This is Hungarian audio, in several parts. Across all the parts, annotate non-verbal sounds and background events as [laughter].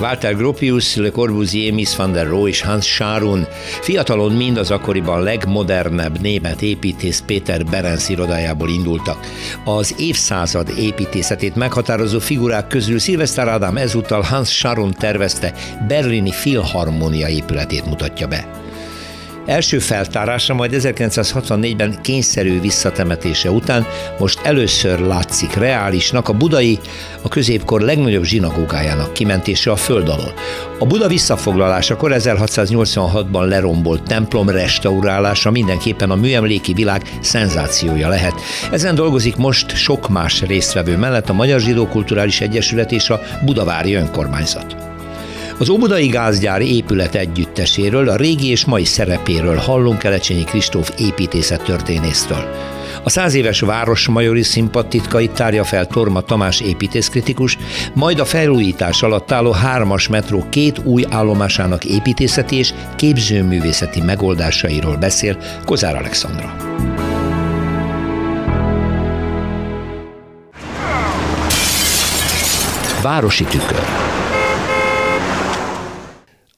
Walter Gropius, Le Corbusier, Miss van der Rohe és Hans Scharun. Fiatalon mind az akkoriban legmodernebb német építész Péter Berenc irodájából indultak. Az évszázad építészetét meghatározó figurák közül Szilveszter Ádám ezúttal Hans Scharun tervezte berlini Filharmonia épületét mutatja be. Első feltárása majd 1964-ben kényszerű visszatemetése után most először látszik reálisnak a budai, a középkor legnagyobb zsinagógájának kimentése a föld alól. A Buda visszafoglalásakor 1686-ban lerombolt templom restaurálása mindenképpen a műemléki világ szenzációja lehet. Ezen dolgozik most sok más résztvevő mellett a Magyar Zsidó Kulturális Egyesület és a Budavári Önkormányzat. Az Óbudai Gázgyár épület együtteséről, a régi és mai szerepéről hallunk Kelecsényi Kristóf építészet történésztől. A száz éves városmajori szimpatitkait tárja fel Torma Tamás építészkritikus, majd a felújítás alatt álló hármas metró két új állomásának építészeti és képzőművészeti megoldásairól beszél Kozár Alexandra. Városi tükör.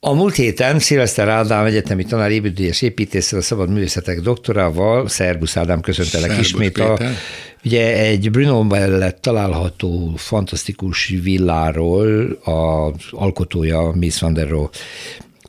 A múlt héten Szilveszter Ádám egyetemi tanár építőjes építéssel, a szabad művészetek doktorával, Szerbusz Ádám, köszöntelek Szerbusz ismét. A, ugye egy Bruno mellett található fantasztikus villáról az alkotója Miss van der Rohe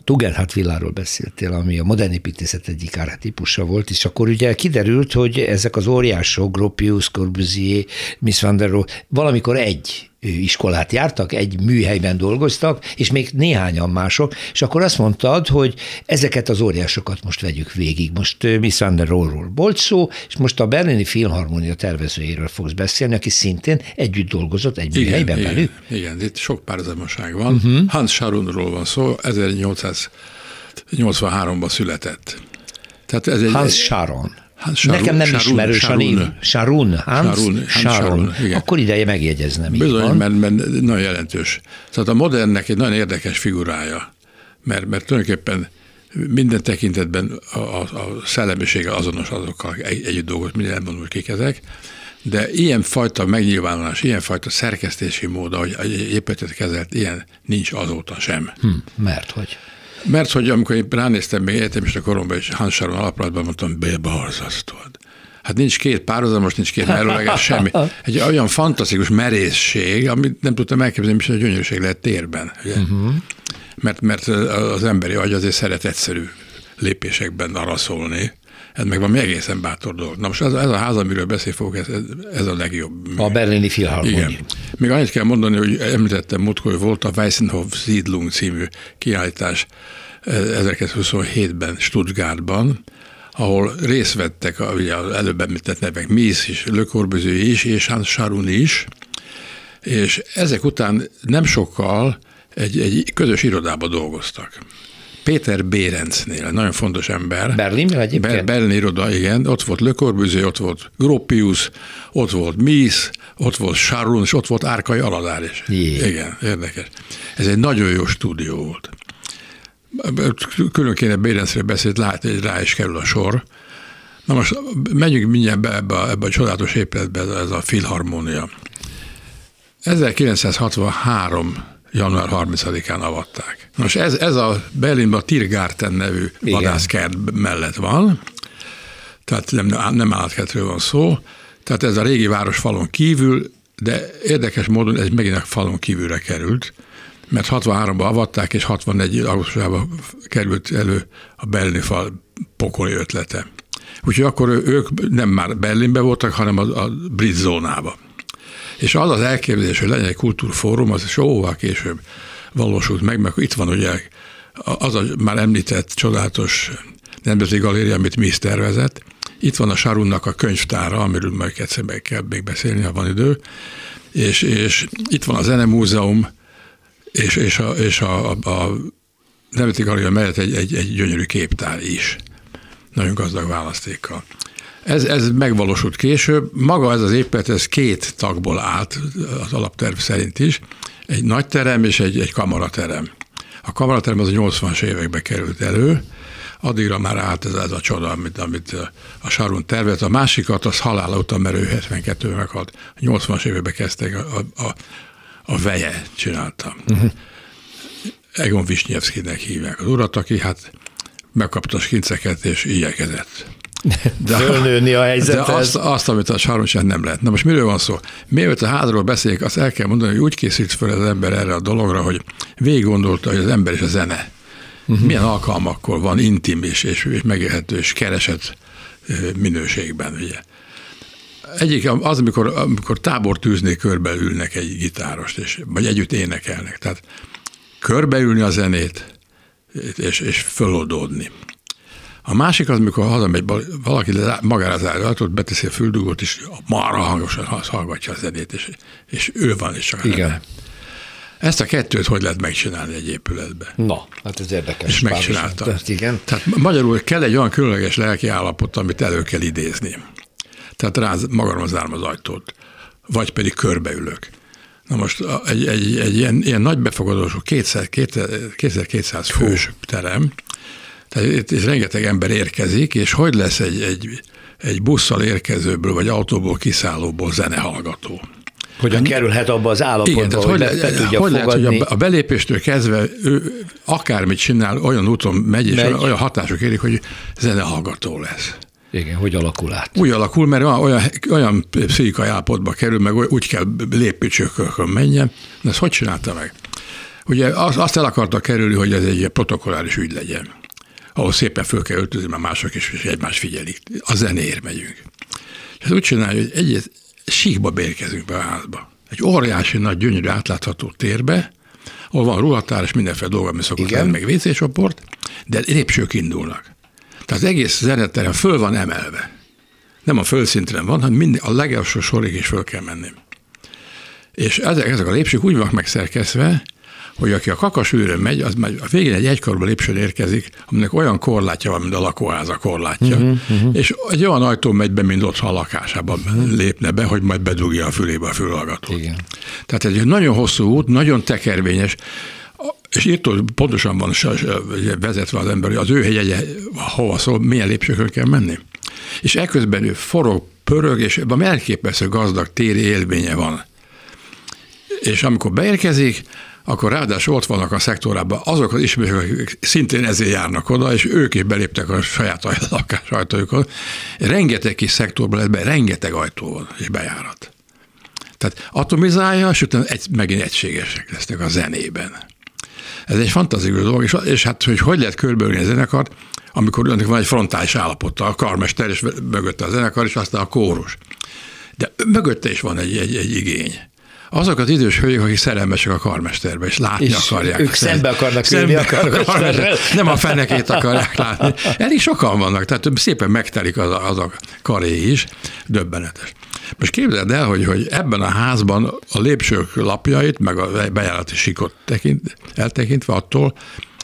Tugendhat villáról beszéltél, ami a modern építészet egyik ártípusa volt, és akkor ugye kiderült, hogy ezek az óriások, Gropius, Corbusier, Miss van der Rohe, valamikor egy iskolát jártak, egy műhelyben dolgoztak, és még néhányan mások, és akkor azt mondtad, hogy ezeket az óriásokat most vegyük végig. Most Miss van der Rohe-ról volt szó, és most a Berlini Filharmonia tervezőjéről fogsz beszélni, aki szintén együtt dolgozott egy igen, műhelyben igen, velük. Igen, itt sok párhuzamoság van. Uh-huh. Hans Scharunról van szó, 1883-ban született. Tehát ez egy, Hans Scharon. Hát Sarun, Nekem nem Sarun, ismerős Sarun, a név. Sarun, Hans Sarun. Sarun. Igen. Akkor ideje megjegyeznem. Bizony, mert, mert nagyon jelentős. Tehát a modernnek egy nagyon érdekes figurája, mert, mert tulajdonképpen minden tekintetben a, a, a szellemisége azonos azokkal egy, együtt dolgoz, minden elmondom, hogy kik ezek, de ilyen fajta megnyilvánulás, ilyen fajta szerkesztési mód, ahogy egy épületet kezelt, ilyen nincs azóta sem. Hm, mert hogy? Mert hogy amikor én ránéztem még egyetemista koromban, és Hans Saron alaplatban mondtam, bebarzasztod. Hát nincs két párhuzamos, nincs két merőleges semmi. Egy olyan fantasztikus merészség, amit nem tudtam elképzelni, hogy a gyönyörűség lehet térben. Ugye? Uh-huh. Mert, mert az emberi agy azért szeret egyszerű lépésekben araszolni, ez meg van egészen bátor dolog. Na most ez, ez a ház, amiről beszél fogok, ez, ez a legjobb. A berlini filharmonia. Igen. Még annyit kell mondani, hogy említettem múltkor, hogy volt a Weissenhof Siedlung című kiállítás 1927-ben Stuttgartban, ahol részt vettek, ugye az előbb említett nevek, Mies is, Le Corbusier is, és Hans Scharun is, és ezek után nem sokkal egy, egy közös irodába dolgoztak. Péter Bérencnél, nagyon fontos ember. Berlinben egyébként? Ber- Berlin iroda, igen. Ott volt Le Corbusier, ott volt Gropius, ott volt Mies, ott volt Charun, és ott volt Árkai Aladár is. Jé. Igen, érdekes. Ez egy nagyon jó stúdió volt. Külön kéne Bérencre beszélt, lát, rá is kerül a sor. Na most menjünk mindjárt be ebbe a, ebbe a csodálatos épületbe, ez a filharmónia. 1963 január 30-án avatták. Most ez, ez a Berlinben a Tiergarten nevű Igen. vadászkert mellett van, tehát nem, nem állatkertről van szó, tehát ez a régi város falon kívül, de érdekes módon ez megint a falon kívülre került, mert 63-ban avatták, és 64 augusztusában került elő a berlini fal pokoli ötlete. Úgyhogy akkor ők nem már Berlinben voltak, hanem a, a brit zónában. És az az elképzelés, hogy legyen egy kultúrfórum, az soha később valósult meg, mert itt van ugye az a már említett csodálatos nemzeti galéria, amit mi is tervezett. Itt van a Sarunnak a könyvtára, amiről majd egyszer meg kell még beszélni, ha van idő. És, és itt van a Zenemúzeum, és, és, a, és a, a, a Nemzeti Galéria mellett egy, egy, egy gyönyörű képtár is. Nagyon gazdag választékkal. Ez, ez megvalósult később. Maga ez az épület, ez két tagból állt az alapterv szerint is. Egy nagy terem és egy, egy kamaraterem. A kamaraterem az a 80-as évekbe került elő, addigra már állt ez, ez a csoda, amit, amit a Sarun tervet. A másikat az halála után, mert ő 72 meghalt. A 80-as években kezdtek a, a, a, veje csináltam. Uh-huh. Egon Visnyevszkinek hívják az urat, aki hát megkapta a skinceket és igyekezett. De, Fölnőni a helyzethez. De azt, azt, amit a Saronsán nem lehet. Na most miről van szó? Mielőtt a házról beszéljük, azt el kell mondani, hogy úgy készült fel az ember erre a dologra, hogy végig gondolta, hogy az ember és a zene uh-huh. milyen alkalmakkor van intim és, és, és megélhető és keresett minőségben. Ugye. Egyik az, amikor, amikor tábortűznék körbeülnek egy gitárost, és, vagy együtt énekelnek. Tehát körbeülni a zenét, és, és föloldódni. A másik az, amikor hazamegy valaki magára az ajtót, beteszi a füldugót, és marha hangosan hallgatja a zenét, és, és ő van, és csak Igen. Ezt a kettőt hogy lehet megcsinálni egy épületbe? Na, hát ez érdekes. És megcsinálta. Tehát, igen. Tehát magyarul kell egy olyan különleges lelki állapot, amit elő kell idézni. Tehát ráz, magamra zárom az ajtót, vagy pedig körbeülök. Na most egy, egy, egy ilyen, ilyen nagy befogadósú 2200 fős terem, tehát itt, itt rengeteg ember érkezik, és hogy lesz egy, egy, egy busszal érkezőből, vagy autóból kiszállóból zenehallgató? Hogyan kerülhet abba az állapotba, Igen, hogy, hogy, le, tudja hogy lehet, hogy a, belépéstől kezdve ő akármit csinál, olyan úton megy, és megy. olyan hatások érik, hogy zenehallgató lesz. Igen, hogy alakul át? Úgy alakul, mert olyan, olyan pszichikai állapotba kerül, meg úgy kell lépcsőkökön menjen. De ezt hogy csinálta meg? Ugye azt el akarta kerülni, hogy ez egy protokolláris ügy legyen ahol szépen föl kell öltözni, mert mások is, is egymást figyelik. A zenéért megyünk. És ez úgy csinálja, hogy egy síkba beérkezünk be a házba. Egy óriási nagy, gyönyörű, átlátható térbe, ahol van ruhatár és mindenféle dolga, ami szokott lenni, meg WC de lépsők indulnak. Tehát az egész zeneterem föl van emelve. Nem a földszinten van, hanem minden, a legelső sorig is föl kell menni. És ezek, ezek a lépsők úgy vannak megszerkesztve, hogy aki a kakasűrön megy, az már a végén egy egykorba lépcsőn érkezik, aminek olyan korlátja van, mint a lakóháza korlátja, uh-huh, uh-huh. és egy olyan ajtó megy be, mint otthon a lakásában uh-huh. lépne be, hogy majd bedugja a fülébe a fülhallgatót. Igen. Tehát egy nagyon hosszú út, nagyon tekervényes, és írtó pontosan van vezetve az ember, hogy az ő hegye hova szól, milyen lépcsőkön kell menni. És ekközben ő forog, pörög, és ebben elképesztő gazdag téri élménye van. És amikor beérkezik, akkor ráadásul ott vannak a szektorában azok az ismerősök, akik szintén ezért járnak oda, és ők is beléptek a saját [laughs] lakás ajtójukon. Rengeteg kis szektorban lesz be, rengeteg ajtó van és bejárat. Tehát atomizálja, és utána egy, megint egységesek lesznek a zenében. Ez egy fantasztikus dolog, és, és hát, hogy hogy lehet körbeülni a zenekart, amikor van egy frontális állapota, a karmester, és mögötte a zenekar, és aztán a kórus. De mögötte is van egy, egy, egy igény azok az idős hölgyek, akik szerelmesek a karmesterbe, és látni és akarják. Ők szembe akarnak szembe a karmesterrel. Nem a fenekét akarják látni. Elég sokan vannak, tehát szépen megtelik az a, az a karé is, döbbenetes. Most képzeld el, hogy, hogy ebben a házban a lépcsők lapjait, meg a bejárati sikot tekint, eltekintve attól,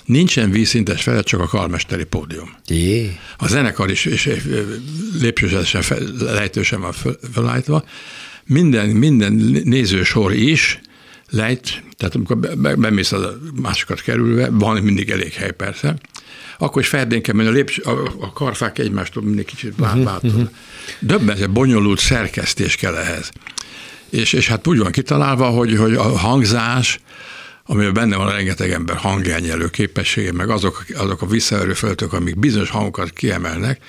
nincsen vízszintes felett, csak a karmesteri pódium. Jé. A zenekar is, és lépcsősen lejtősen van felállítva, minden, minden nézősor is lejt, tehát amikor bemész a másokat kerülve, van mindig elég hely persze, akkor is ferdén kell menni, a, lépcs, a, a karfák egymástól mindig kicsit mhm, változnak. Uh-huh. Döbbenetesen bonyolult szerkesztés kell ehhez. És, és hát úgy van kitalálva, hogy, hogy a hangzás, amiben benne van a rengeteg ember hangelnyelő képessége, meg azok, azok a visszaerő amik bizonyos hangokat kiemelnek,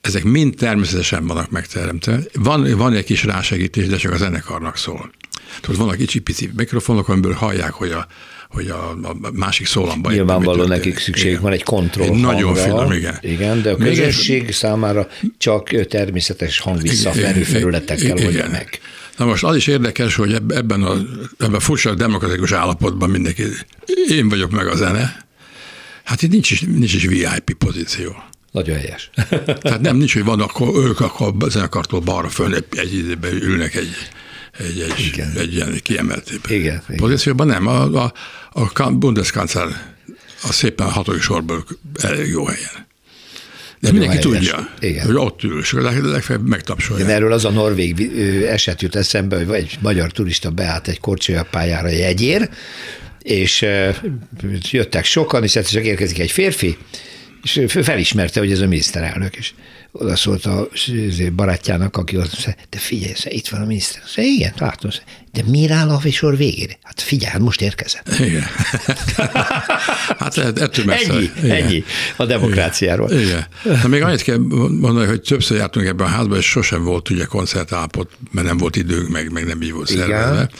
ezek mind természetesen vannak megteremtve. Van, van egy kis rásegítés, de csak a zenekarnak szól. Tehát vannak kicsi pici mikrofonok, amiből hallják, hogy a, hogy a, a másik szólamban. Nyilvánvalóan nekik szükség van egy kontroll egy Nagyon finom, igen. Igen, de a közösség Még számára csak természetes hangvisszaferű felületekkel oldja meg. Na most az is érdekes, hogy ebben a, ebben a furcsa demokratikus állapotban mindenki, én vagyok meg a zene, hát itt nincs is, nincs is VIP pozíció. Nagyon helyes. [laughs] Tehát nem nincs, hogy van, akkor ők akkor a zenekartól balra föl egy időben ülnek egy, egy, egy, igen. egy ilyen kiemelt igen, pozícióban. Nem, a, a, a Bundeskanzler a szépen a hatodik sorból elég jó helyen. De mindenki tudja, Igen. hogy ott ül, és legfeljebb megtapsolja. Igen, erről az a norvég eset jut eszembe, hogy egy magyar turista beállt egy pályára jegyér, és jöttek sokan, és egyszer csak érkezik egy férfi, és felismerte, hogy ez a miniszterelnök, és oda szólt a barátjának, aki ott mondta, de figyelj, itt van a miniszter. Azt mondja, igen, látom. De miért áll a sor végére? Hát figyelj, hát most érkezett. Igen. [laughs] hát lehet, ettől messze. Ennyi, igen. ennyi a demokráciáról. Igen. Na még annyit kell mondani, hogy többször jártunk ebben a házban, és sosem volt ugye koncertállapot, mert nem volt időnk, meg, meg nem így volt szervezve.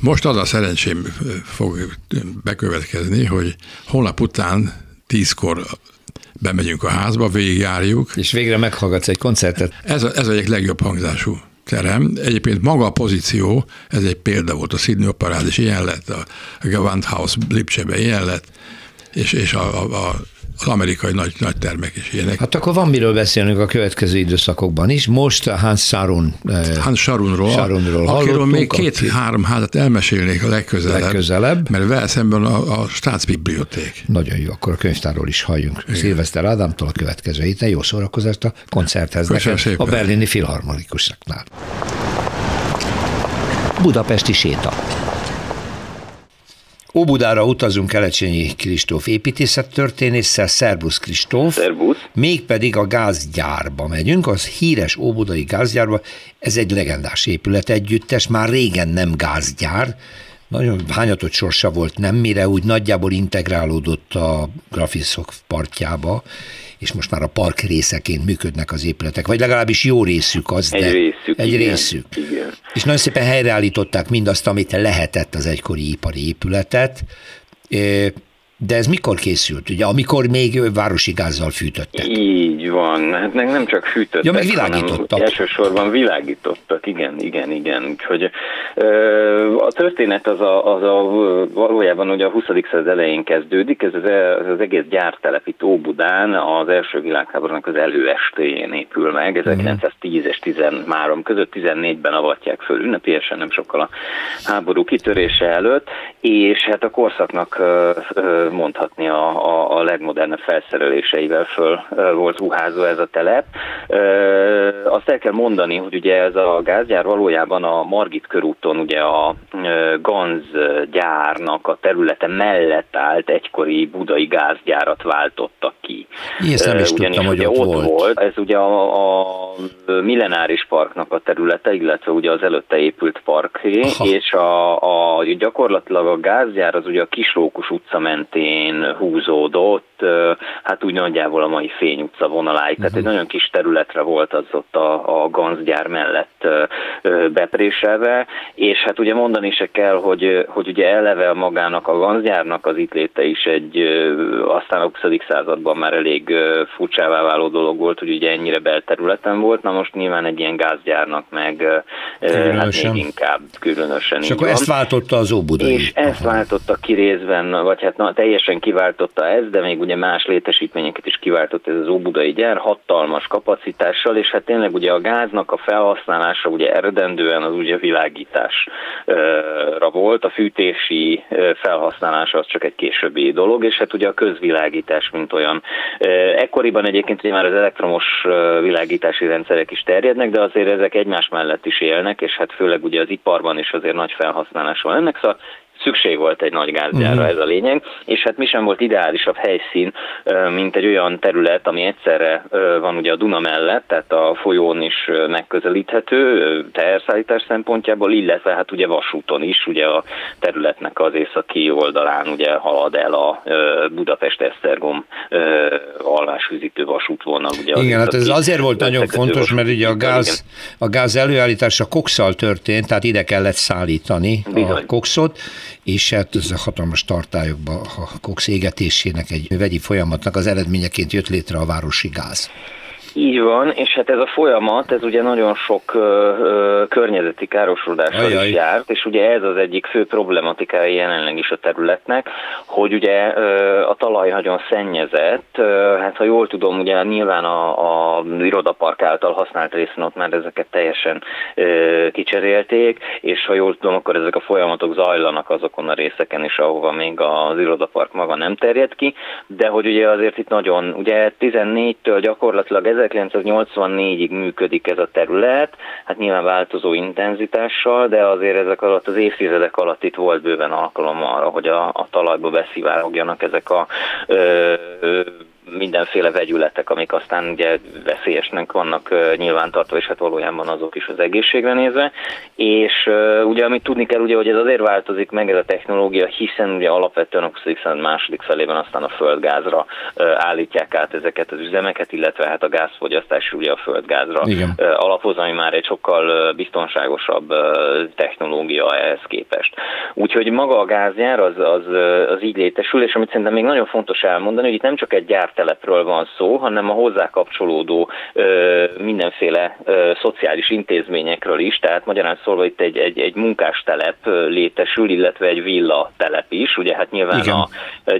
Most az a szerencsém fog bekövetkezni, hogy holnap után tízkor bemegyünk a házba, végigjárjuk. És végre meghallgatsz egy koncertet. Ez, a, ez egyik legjobb hangzású terem. Egyébként maga a pozíció, ez egy példa volt, a Sydney Operád is ilyen lett, a Gewandhaus Lipcsebe ilyen lett, és, és a, a, a az amerikai nagy, nagy termek is ilyenek. Hát akkor van miről beszélnünk a következő időszakokban is. Most Hans Sarun. Eh, Hans Sarunról, Sarunról akiről még két-három házat elmesélnék a legközelebb. Legközelebb. Mert vele szemben a, a Staatsbiblioték. Nagyon jó, akkor a könyvtárról is halljunk. Igen. Szilveszter Ádámtól a következő héten. Jó szórakozást a koncerthez. Szépen. A berlini filharmonikusoknál. Budapesti séta. Óbudára utazunk Kelecsényi Kristóf építészettörténésszel, Szerbusz Kristóf. Szerbusz. Mégpedig a gázgyárba megyünk, az híres óbudai gázgyárba. Ez egy legendás épület együttes, már régen nem gázgyár, nagyon hányatott sorsa volt nem, mire úgy nagyjából integrálódott a Grafiszok partjába, és most már a park részeként működnek az épületek, vagy legalábbis jó részük az, egy de részük, egy igen, részük. Igen. És nagyon szépen helyreállították mindazt, amit lehetett az egykori ipari épületet, de ez mikor készült? Ugye, amikor még városi gázzal fűtöttek? Így van. Hát nem csak fűtöttek, ja, meg világítottak. elsősorban világítottak, igen, igen, igen. Úgyhogy a történet az, a, az a, valójában ugye a 20. század elején kezdődik, ez az, ez az egész gyártelepít Óbudán az első világháborúnak az előestéjén épül meg, 1910 és 13 között, 14-ben avatják föl ünnepélyesen, nem sokkal a háború kitörése előtt, és hát a korszaknak mondhatni a, a, a legmodernebb felszereléseivel föl volt ruházó ez a telep. Azt el kell mondani, hogy ugye ez a gázgyár valójában a Margit körúton ugye a Ganz gyárnak a területe mellett állt egykori budai gázgyárat váltottak ki. Ezt nem is Ugyanis tudtam, hogy ott, ott volt. volt. Ez ugye a, a millenáris parknak a területe, illetve ugye az előtte épült parké, és a, a, gyakorlatilag a gázgyár az ugye a Kislókus utca mentén húzódott, hát úgy nagyjából a mai Fény utca vonaláig, tehát uh-huh. egy mhm. nagyon kis területre volt az ott a, a ganzgyár mellett bepréselve, és hát ugye mondani se kell, hogy, hogy ugye eleve magának a ganzgyárnak az itt léte is egy, aztán a 20. században már elég furcsává váló dolog volt, hogy ugye ennyire belterületen volt, na most nyilván egy ilyen gázgyárnak meg hát még inkább különösen. És akkor van. ezt váltotta az Óbudai. És ezt váltotta ki részben, vagy hát na, teljesen kiváltotta ez, de még ugye más létesítményeket is kiváltott ez az Óbudai gyár, hatalmas kapacitással, és hát tényleg ugye a gáznak a felhasználása ugye eredendően az ugye világításra volt, a fűtési felhasználása az csak egy későbbi dolog, és hát ugye a közvilágítás, mint olyan. Ekkoriban egyébként ugye már az elektromos világítási rendszerek is terjednek, de azért ezek egymás mellett is élnek, és hát főleg ugye az iparban is azért nagy felhasználás van ennek, szóval szükség volt egy nagy gázgyárra, uh-huh. ez a lényeg, és hát mi sem volt ideálisabb helyszín, mint egy olyan terület, ami egyszerre van ugye a Duna mellett, tehát a folyón is megközelíthető teherszállítás szempontjából, illetve hát ugye vasúton is, ugye a területnek az északi oldalán ugye halad el a Budapest-Esztergom alvásüzítő vasútvonal. Ugye Igen, hát ez azért volt nagyon fontos, mert ugye a gáz, a gáz előállítása kokszal történt, tehát ide kellett szállítani Bizony. a kokszot, és hát ez a hatalmas tartályokban a koks égetésének egy vegyi folyamatnak az eredményeként jött létre a városi gáz. Így van, és hát ez a folyamat, ez ugye nagyon sok ö, ö, környezeti károsodással Ajaj. is járt, és ugye ez az egyik fő problematikája jelenleg is a területnek, hogy ugye ö, a talaj nagyon szennyezett, ö, hát ha jól tudom, ugye nyilván a, a irodapark által használt részen ott már ezeket teljesen ö, kicserélték, és ha jól tudom, akkor ezek a folyamatok zajlanak azokon a részeken is, ahova még az irodapark maga nem terjed ki, de hogy ugye azért itt nagyon, ugye 14-től gyakorlatilag 1984-ig működik ez a terület, hát nyilván változó intenzitással, de azért ezek alatt az évtizedek alatt itt volt bőven alkalom arra, hogy a, a talajba beszivárogjanak ezek a ö, ö, mindenféle vegyületek, amik aztán ugye veszélyesnek vannak nyilvántartva, és hát valójában azok is az egészségre nézve. És ugye amit tudni kell, ugye, hogy ez azért változik meg ez a technológia, hiszen ugye alapvetően a 20. század második felében aztán a földgázra állítják át ezeket az üzemeket, illetve hát a gázfogyasztás ugye a földgázra Igen. alapoz, ami már egy sokkal biztonságosabb technológia ehhez képest. Úgyhogy maga a gázgyár az, az, az így létesül, és amit szerintem még nagyon fontos elmondani, hogy itt nem csak egy gyár telepről van szó, hanem a hozzá kapcsolódó mindenféle szociális intézményekről is, tehát magyarán szólva itt egy, egy, egy munkástelep létesül, illetve egy villa telep is, ugye hát nyilván Igen. a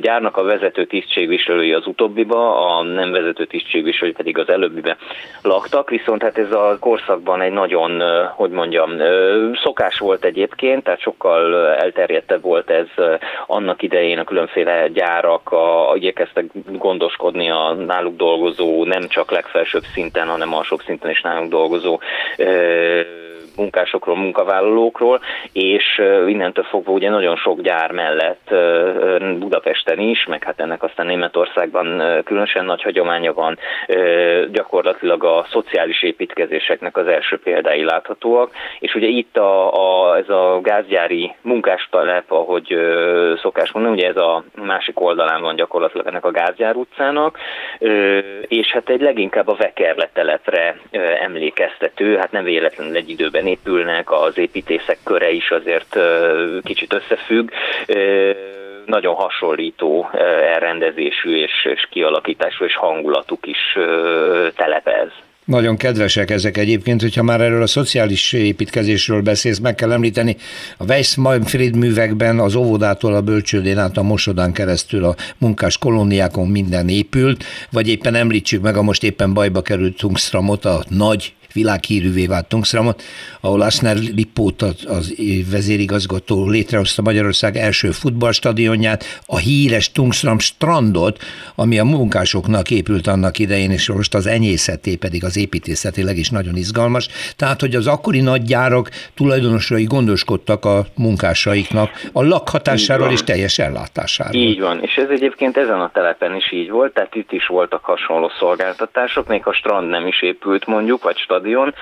gyárnak a vezető tisztségviselői az utóbbiba, a nem vezető tisztségviselői pedig az előbbibe laktak, viszont hát ez a korszakban egy nagyon, hogy mondjam, szokás volt egyébként, tehát sokkal elterjedtebb volt ez annak idején a különféle gyárak, a, igyekeztek gondoskodni gondoskodni a náluk dolgozó, nem csak legfelsőbb szinten, hanem alsóbb szinten is náluk dolgozó munkásokról, munkavállalókról, és innentől fogva ugye nagyon sok gyár mellett Budapesten is, meg hát ennek aztán Németországban különösen nagy hagyománya van, gyakorlatilag a szociális építkezéseknek az első példái láthatóak, és ugye itt a, a, ez a gázgyári munkástalep, ahogy szokás mondani, ugye ez a másik oldalán van gyakorlatilag ennek a gázgyár utcának, és hát egy leginkább a vekerletelepre emlékeztető, hát nem véletlenül egy időben épülnek, az építészek köre is azért kicsit összefügg nagyon hasonlító elrendezésű és, és kialakítású és hangulatuk is. Nagyon kedvesek ezek egyébként, hogyha már erről a szociális építkezésről beszélsz, meg kell említeni, a Weiss-Manfred művekben az óvodától a bölcsődén át a mosodán keresztül a munkás kolóniákon minden épült, vagy éppen említsük meg a most éppen bajba került Tungstramot, a nagy világhírűvé vált Tungsramot, ahol Asner Lipót az vezérigazgató létrehozta Magyarország első futballstadionját, a híres Tungsram strandot, ami a munkásoknak épült annak idején, és most az enyészeté pedig az építészetileg is nagyon izgalmas. Tehát, hogy az akkori nagygyárak tulajdonosai gondoskodtak a munkásaiknak a lakhatásáról és teljes ellátásáról. Így van, és ez egyébként ezen a telepen is így volt, tehát itt is voltak hasonló szolgáltatások, még a strand nem is épült mondjuk, vagy stadion, stadion,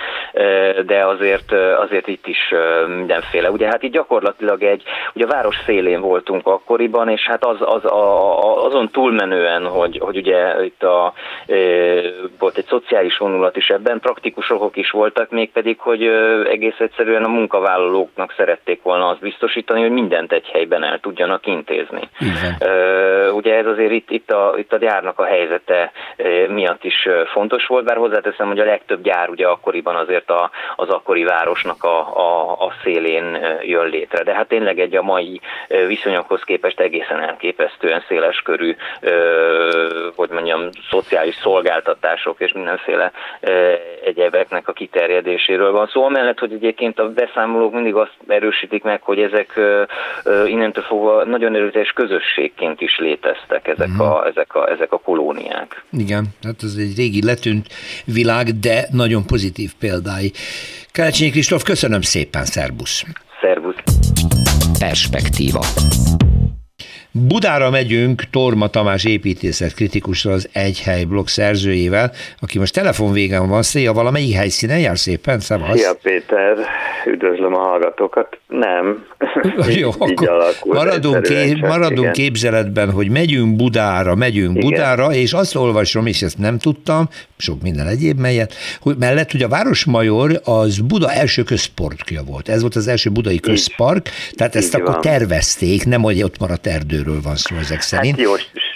de azért, azért itt is mindenféle. Ugye hát itt gyakorlatilag egy, ugye a város szélén voltunk akkoriban, és hát az, az a, azon túlmenően, hogy, hogy ugye itt a, volt egy szociális vonulat is ebben, praktikus okok is voltak, mégpedig, hogy egész egyszerűen a munkavállalóknak szerették volna azt biztosítani, hogy mindent egy helyben el tudjanak intézni. Igen. Ugye ez azért itt, itt, a, itt a gyárnak a helyzete miatt is fontos volt, bár hozzáteszem, hogy a legtöbb gyár ugye akkoriban azért a, az akkori városnak a, a, a szélén jön létre. De hát tényleg egy a mai viszonyokhoz képest egészen elképesztően széles körű, hogy mondjam, szociális szolgáltatások és mindenféle egyebeknek a kiterjedéséről van szó. Szóval amellett, hogy egyébként a beszámolók mindig azt erősítik meg, hogy ezek innentől fogva nagyon erőteljes közösségként is léteztek ezek, mm. a, ezek, a, ezek a kolóniák. Igen, hát ez egy régi letűnt világ, de nagyon pozitív pozitív példái. Kelcsényi Kristóf, köszönöm szépen, szervusz! Szervusz! Perspektíva. Budára megyünk Torma Tamás építészet kritikusra az Egy Hely blog szerzőjével, aki most telefonvégen van. Szia, valamelyik helyszínen jár szépen? Szevasz. Szia Péter, üdvözlöm a hallgatókat. Nem. [laughs] Jó, akkor maradunk, ké, csak, maradunk képzeletben, hogy megyünk Budára, megyünk igen. Budára, és azt olvasom, és ezt nem tudtam, sok minden egyéb melyet, hogy mellett, hogy a Városmajor az Buda első közparkja volt. Ez volt az első budai közpark, tehát ezt Így akkor van. tervezték, nem hogy ott maradt erdőről van szó ezek hát szerint. Hát jó,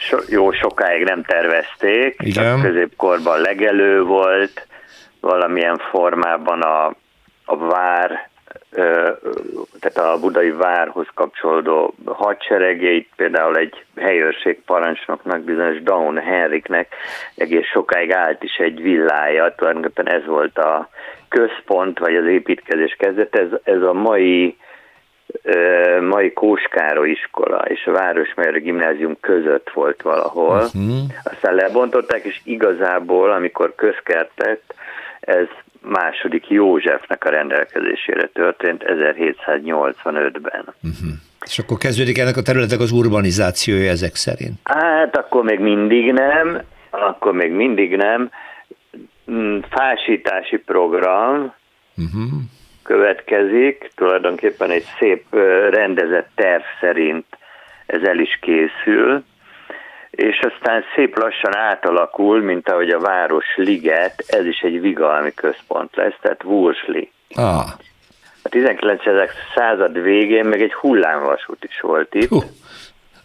so, jó sokáig nem tervezték, Igen. csak középkorban legelő volt, valamilyen formában a, a vár, tehát a budai várhoz kapcsolódó hadseregeit, például egy helyőrség parancsnoknak, bizonyos Down Henriknek egész sokáig állt is egy villája, tulajdonképpen ez volt a központ, vagy az építkezés kezdet, ez, ez a mai mai Kóskáro iskola és a Városmajor Gimnázium között volt valahol. Uh-huh. Aztán lebontották, és igazából, amikor közkertett, ez második Józsefnek a rendelkezésére történt 1785-ben. Uh-huh. És akkor kezdődik ennek a területek az urbanizációja ezek szerint? Hát akkor még mindig nem, akkor még mindig nem. Mm, fásítási program, uh-huh következik, tulajdonképpen egy szép rendezett terv szerint ez el is készül, és aztán szép lassan átalakul, mint ahogy a Város Liget, ez is egy vigalmi központ lesz, tehát Wursli. Ah. A 19. század végén meg egy hullámvasút is volt itt. Uh,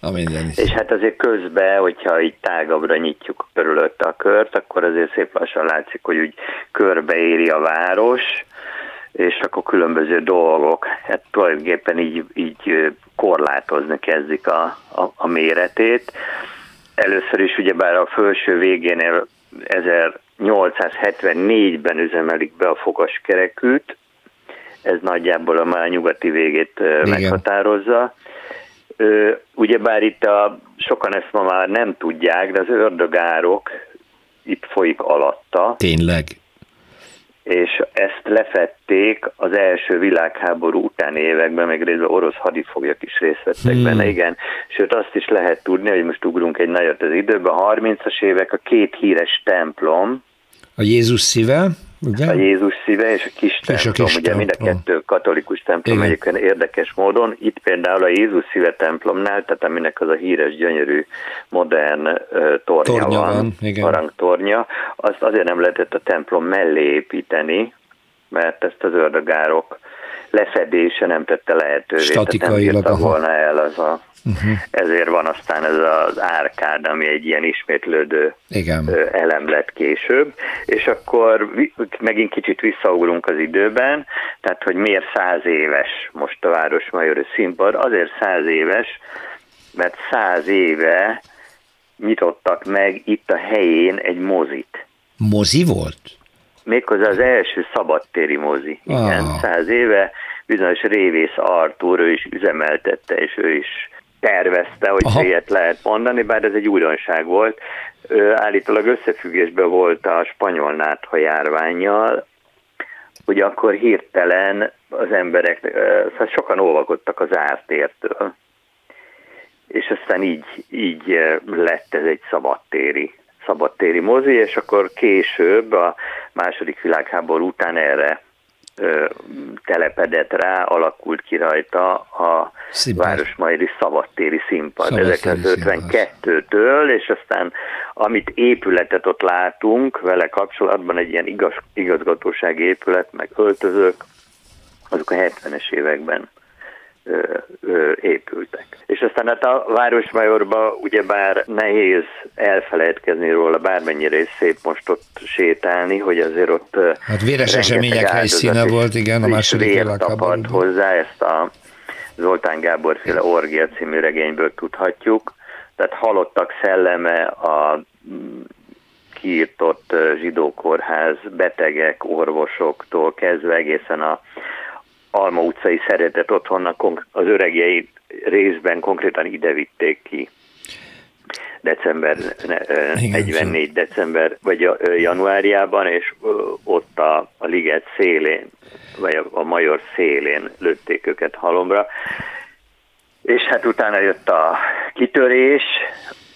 a minden És hát azért közben, hogyha így tágabbra nyitjuk körülötte a kört, akkor azért szép lassan látszik, hogy úgy körbeéri a város, és akkor különböző dolgok, hát tulajdonképpen így, így korlátozni kezdik a, a, a méretét. Először is ugyebár a felső végénél 1874-ben üzemelik be a fogaskerekűt, ez nagyjából a már nyugati végét Igen. meghatározza. Ugyebár itt a, sokan ezt ma már nem tudják, de az ördögárok itt folyik alatta. Tényleg? És ezt lefették az első világháború utáni években, meg részben orosz hadifoglyok is részt vettek hmm. benne, igen. Sőt, azt is lehet tudni, hogy most ugrunk egy nagyot az időben, a 30-as évek a két híres templom, a Jézus szíve, ugye? A Jézus szíve és a kis templom, és a kis ugye templom. mind a kettő katolikus templom Igen. egyébként érdekes módon. Itt például a Jézus szíve templomnál, tehát aminek az a híres, gyönyörű, modern uh, tornya, tornya van, van Igen. harangtornya, azt azért nem lehetett a templom mellé építeni, mert ezt az ördögárok lefedése nem tette lehetővé. Statikailag, nem volna el az a Uh-huh. Ezért van aztán ez az árkád, ami egy ilyen ismétlődő Igen. elem lett később, és akkor megint kicsit visszaugrunk az időben, tehát hogy miért száz éves most a Városmajori színpad, azért száz éves, mert száz éve nyitottak meg itt a helyén egy mozit. Mozi volt? Méghozzá az első szabadtéri mozi. Igen, ah. száz éve bizonyos Révész Artúr, ő is üzemeltette, és ő is tervezte, hogy Aha. ilyet lehet mondani, bár ez egy újdonság volt. Állítólag összefüggésben volt a spanyol nátha járványjal, hogy akkor hirtelen az emberek, szóval sokan olvakodtak az ártértől, és aztán így, így lett ez egy szabadtéri, szabadtéri mozi, és akkor később a második világháború után erre telepedett rá, alakult ki rajta a Színpad. Városmajri Szabadtéri Színpad. 1952-től, és aztán amit épületet ott látunk, vele kapcsolatban egy ilyen igaz, igazgatósági épület, meg öltözők, azok a 70-es években épültek. És aztán hát a Városmajorba ugyebár nehéz elfelejtkezni róla, bármennyire is szép most ott sétálni, hogy azért ott Hát véres események helyszíne volt, igen, a második világháborúban. hozzá, ezt a Zoltán Gábor féle Orgia című regényből tudhatjuk. Tehát halottak szelleme a kiirtott zsidó kórház betegek, orvosoktól kezdve egészen a Alma utcai szeretett otthonnak az öregjei részben konkrétan ide vitték ki. December 44 december vagy januárjában, és ott a, a liget szélén, vagy a, a major szélén lőtték őket halomra. És hát utána jött a kitörés,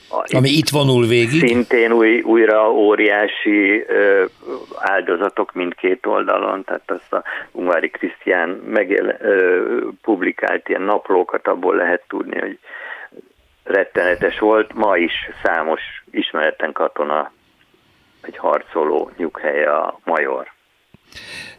ami itt vonul végig. Szintén új, újra óriási ö, áldozatok mindkét oldalon, tehát azt a Ungvári Krisztián megél, ö, publikált ilyen naplókat, abból lehet tudni, hogy rettenetes volt. Ma is számos ismeretlen katona, egy harcoló nyughelye a Major.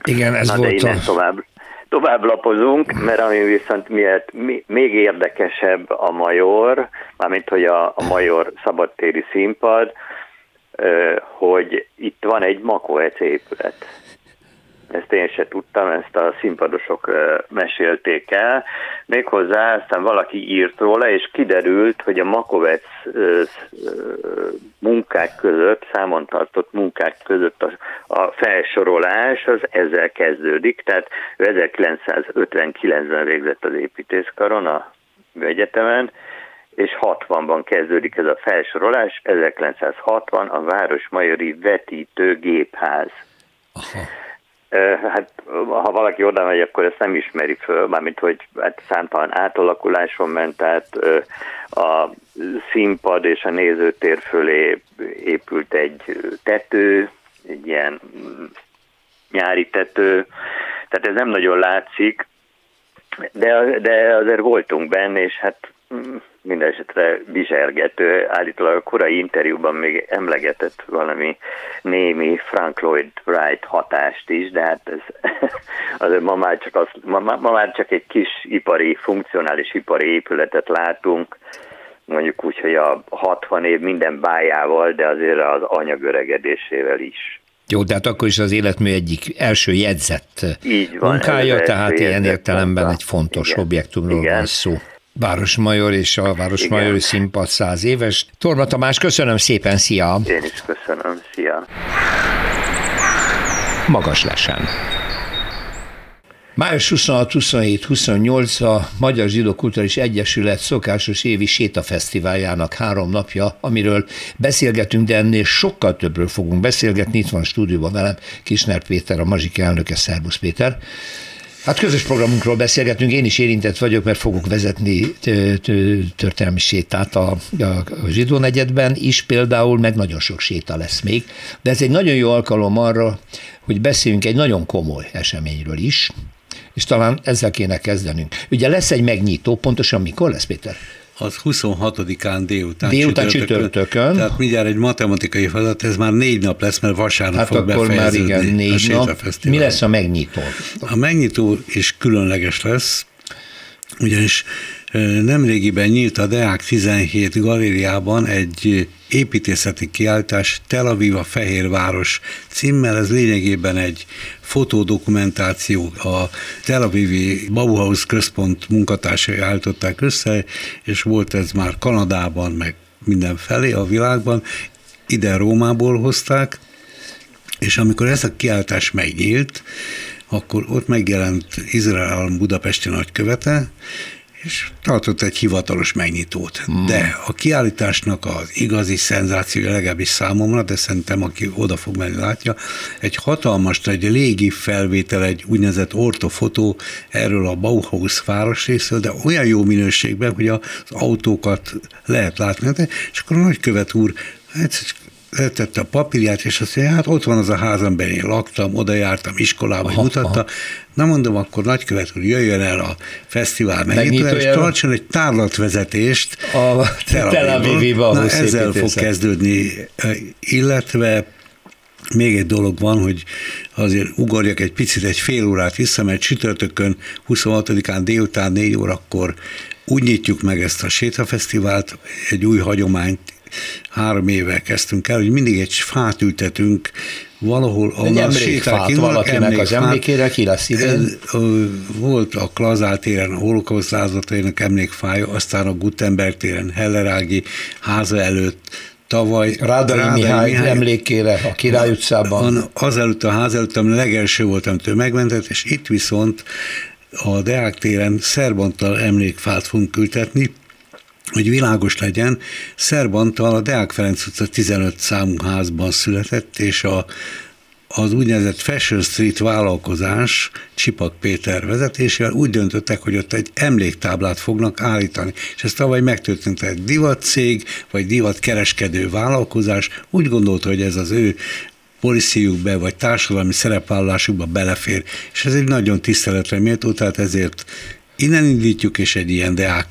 Igen, ez Na, volt de a... tovább tovább lapozunk, mert ami viszont miért még érdekesebb a Major, mármint hogy a, a Major szabadtéri színpad, hogy itt van egy Makovec épület. Ezt én se tudtam, ezt a színpadosok mesélték el. Méghozzá aztán valaki írt róla, és kiderült, hogy a Makovec munkák között, számon tartott munkák között a, a felsorolás az ezzel kezdődik, tehát 1959-ben végzett az építészkaron a egyetemen, és 60-ban kezdődik ez a felsorolás, 1960 a Városmajori Vetítő Gépház. Aha. Hát, ha valaki oda megy, akkor ezt nem ismeri föl, mármint, hogy hát számtalan átalakuláson ment, tehát a színpad és a nézőtér fölé épült egy tető, egy ilyen nyári tető, tehát ez nem nagyon látszik, de, de azért voltunk benne, és hát mm, minden esetre bizsergető. Állítólag a korai interjúban még emlegetett valami némi Frank Lloyd Wright hatást is, de hát ez [laughs] azért ma már csak, az, ma, ma már csak egy kis ipari, funkcionális ipari épületet látunk, mondjuk úgy, hogy a 60 év minden bájával, de azért az anyagöregedésével is. Jó, tehát akkor is az életmű egyik első jegyzett Így van, munkája, tehát ilyen értelemben egy fontos Igen. objektumról Igen. van szó. Városmajor és a Városmajori Színpad száz éves. Torma Tamás, köszönöm szépen, szia! Én is köszönöm, szia! Magas lesen. Május 26-27-28 a Magyar Zsidó Kulturális Egyesület szokásos évi sétafesztiváljának három napja, amiről beszélgetünk, de ennél sokkal többről fogunk beszélgetni. Itt van a stúdióban velem Kisner Péter, a Mazsik elnöke. Szerbusz Péter! Hát közös programunkról beszélgetünk, én is érintett vagyok, mert fogok vezetni történelmi sétát a, a zsidó negyedben is például, meg nagyon sok séta lesz még. De ez egy nagyon jó alkalom arra, hogy beszéljünk egy nagyon komoly eseményről is, és talán ezzel kéne kezdenünk. Ugye lesz egy megnyitó, pontosan mikor lesz, Péter? Az 26-án délután, délután csütörtökön. csütörtökön. Tehát mindjárt egy matematikai feladat, ez már négy nap lesz, mert vasárnap hát fog akkor már igen, négy nap. Mi lesz a megnyitó? A megnyitó is különleges lesz, ugyanis Nemrégiben nyílt a Deák 17 galériában egy építészeti kiáltás Tel Aviv a Fehérváros címmel. Ez lényegében egy fotodokumentáció. A Tel Avivi Bauhaus központ munkatársai állították össze, és volt ez már Kanadában, meg mindenfelé a világban. Ide Rómából hozták, és amikor ez a kiáltás megnyílt, akkor ott megjelent Izrael Budapesti nagykövete, és tartott egy hivatalos megnyitót. Hmm. De a kiállításnak az igazi szenzáció, legalábbis számomra, de szerintem aki oda fog menni látja, egy hatalmas, egy légi felvétel, egy úgynevezett ortofotó erről a Bauhaus városrészről, de olyan jó minőségben, hogy az autókat lehet látni. És akkor a nagykövet úr hát letette a papírját, és azt mondja, hát ott van az a ház, amiben én laktam, oda jártam iskolába, aha, mutatta. Aha. Na mondom, akkor nagykövet úr, jöjjön el a fesztivál megnyitőre, és tartson egy tárlatvezetést. A Tel Aviv-ba. Na, ezzel fog kezdődni, illetve még egy dolog van, hogy azért ugorjak egy picit, egy fél órát vissza, mert csütörtökön 26-án délután 4 órakor úgy nyitjuk meg ezt a sétafesztivált, egy új hagyományt három éve kezdtünk el, hogy mindig egy fát ültetünk valahol, ahol a séták valakinek emlékfát, az emlékére, ki lesz idén? Volt a Klazál téren a holokauszt lázatainak emlékfája, aztán a Gutenberg téren Hellerági háza előtt tavaly Rádai, Rádai Mihály, Mihály emlékére a Király utcában. előtt a ház előtt, ami legelső volt, amitől megmentett, és itt viszont a Deák téren Szerbantal emlékfát fogunk ültetni, hogy világos legyen, Szerbantal a Deák Ferenc utca 15 számú házban született, és a, az úgynevezett Fashion Street vállalkozás Csipak Péter vezetésével úgy döntöttek, hogy ott egy emléktáblát fognak állítani. És ez tavaly megtörtént egy divatcég, vagy divatkereskedő vállalkozás úgy gondolta, hogy ez az ő policyjukbe, vagy társadalmi szerepvállalásukba belefér, és ez egy nagyon tiszteletre méltó, tehát ezért Innen indítjuk, és egy ilyen Deák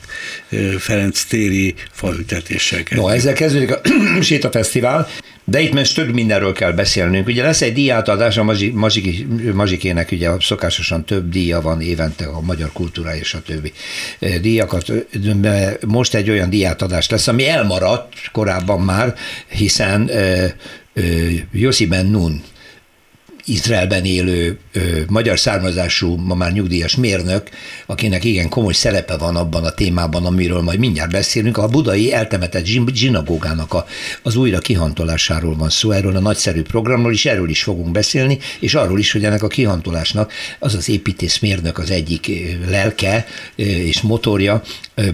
Ferenc téri faültetéssel kezdjük. No, ezzel kezdődik a [clears throat] Sétafesztivál. De itt most több mindenről kell beszélnünk. Ugye lesz egy díjátadás, a Mazsik, Mazsikének ugye szokásosan több díja van évente a magyar kultúra és a többi díjakat. Most egy olyan díjátadás lesz, ami elmaradt korábban már, hiszen Jossi Ben Nun Izraelben élő ö, magyar származású, ma már nyugdíjas mérnök, akinek igen komoly szerepe van abban a témában, amiről majd mindjárt beszélünk. A budai eltemetett zsinagógának a, az újra kihantolásáról van szó, erről a nagyszerű programról is, erről is fogunk beszélni, és arról is, hogy ennek a kihantolásnak az az építészmérnök az egyik lelke és motorja,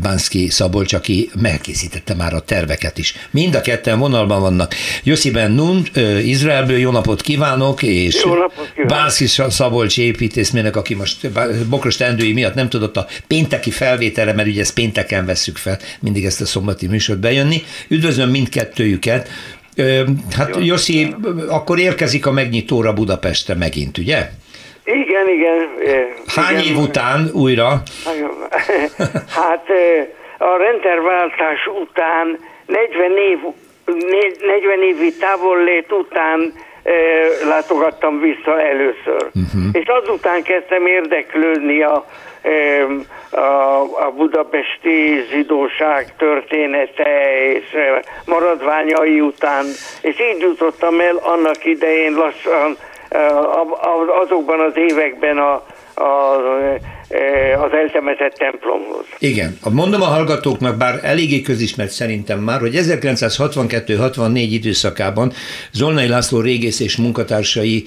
Bánszki Szabolcs, aki megkészítette már a terveket is. Mind a ketten vonalban vannak. Jossi Ben Nun, Izraelből jó napot kívánok, és jó napot kívánok. Bánszki Szabolcs építészmérnök, aki most Bokros teendői miatt nem tudott a pénteki felvételre, mert ugye ezt pénteken vesszük fel, mindig ezt a szombati műsort bejönni. Üdvözlöm mindkettőjüket. Hát Jossi, akkor érkezik a megnyitóra Budapestre megint, ugye? Igen, igen. Hány igen. év után újra? [laughs] Hát a rendszerváltás után 40 év 40 évi távollét után látogattam vissza először. Uh-huh. És azután kezdtem érdeklődni a, a, a budapesti zsidóság története és maradványai után, és így jutottam el annak idején lassan azokban az években a, a az eltemetett templomhoz. Igen. Mondom a hallgatóknak, bár eléggé közismert szerintem már, hogy 1962-64 időszakában Zolnai László régész és munkatársai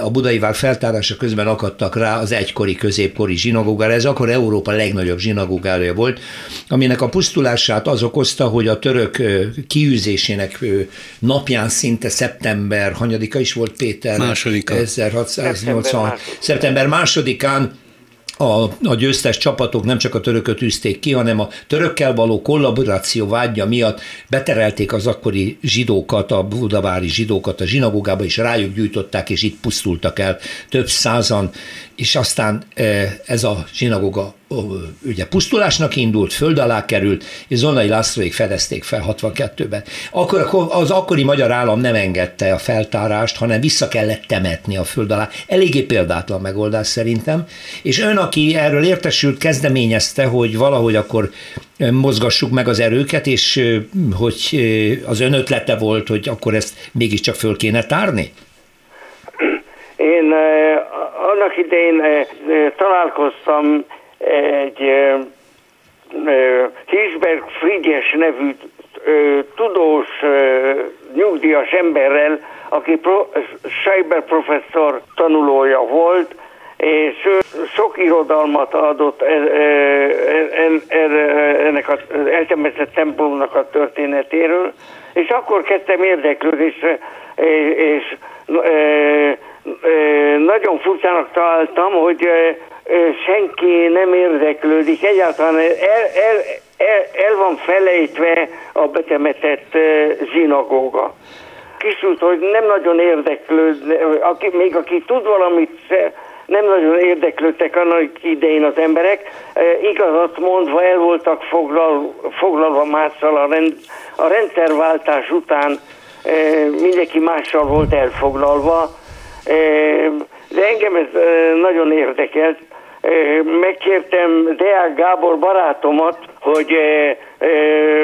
a budai vár feltárása közben akadtak rá az egykori középkori zsinagógára. Ez akkor Európa legnagyobb zsinagógája volt, aminek a pusztulását az okozta, hogy a török kiűzésének napján szinte szeptember, hanyadika is volt Péter? Másodika. 1680. Szeptember másodikán a, a győztes csapatok nem csak a törököt űzték ki, hanem a törökkel való kollaboráció vágya miatt beterelték az akkori zsidókat, a budavári zsidókat a zsinagógába, és rájuk gyújtották, és itt pusztultak el több százan, és aztán ez a zsinagóga ugye pusztulásnak indult, föld alá került, és Zonai Lászlóik fedezték fel 62-ben. Akkor az akkori magyar állam nem engedte a feltárást, hanem vissza kellett temetni a föld alá. Eléggé példátlan megoldás szerintem. És ön, aki erről értesült, kezdeményezte, hogy valahogy akkor mozgassuk meg az erőket, és hogy az ön ötlete volt, hogy akkor ezt mégiscsak föl kéne tárni? Én annak idején találkoztam egy Hisberg Frigyes nevű tudós, nyugdíjas emberrel, aki pro, Scheiber professzor tanulója volt, és sok irodalmat adott ennek az eltemetett templomnak a történetéről, és akkor kezdtem érdeklődni, és, és nagyon furcsának találtam, hogy senki nem érdeklődik, egyáltalán el, el, el, el van felejtve a betemetett zsinagóga. Kisült, hogy nem nagyon érdeklőd, aki, még aki tud valamit, nem nagyon érdeklődtek annak idején az emberek, igazat mondva el voltak foglal, foglalva mással a, rend, a rendszerváltás után mindenki mással volt elfoglalva, de engem ez nagyon érdekelt, megkértem Deák Gábor barátomat, hogy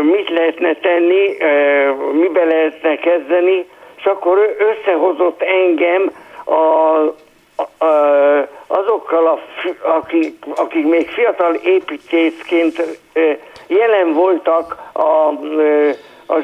mit lehetne tenni, mibe lehetne kezdeni, és akkor összehozott engem a, a, azokkal, a, akik, akik még fiatal építészként jelen voltak a a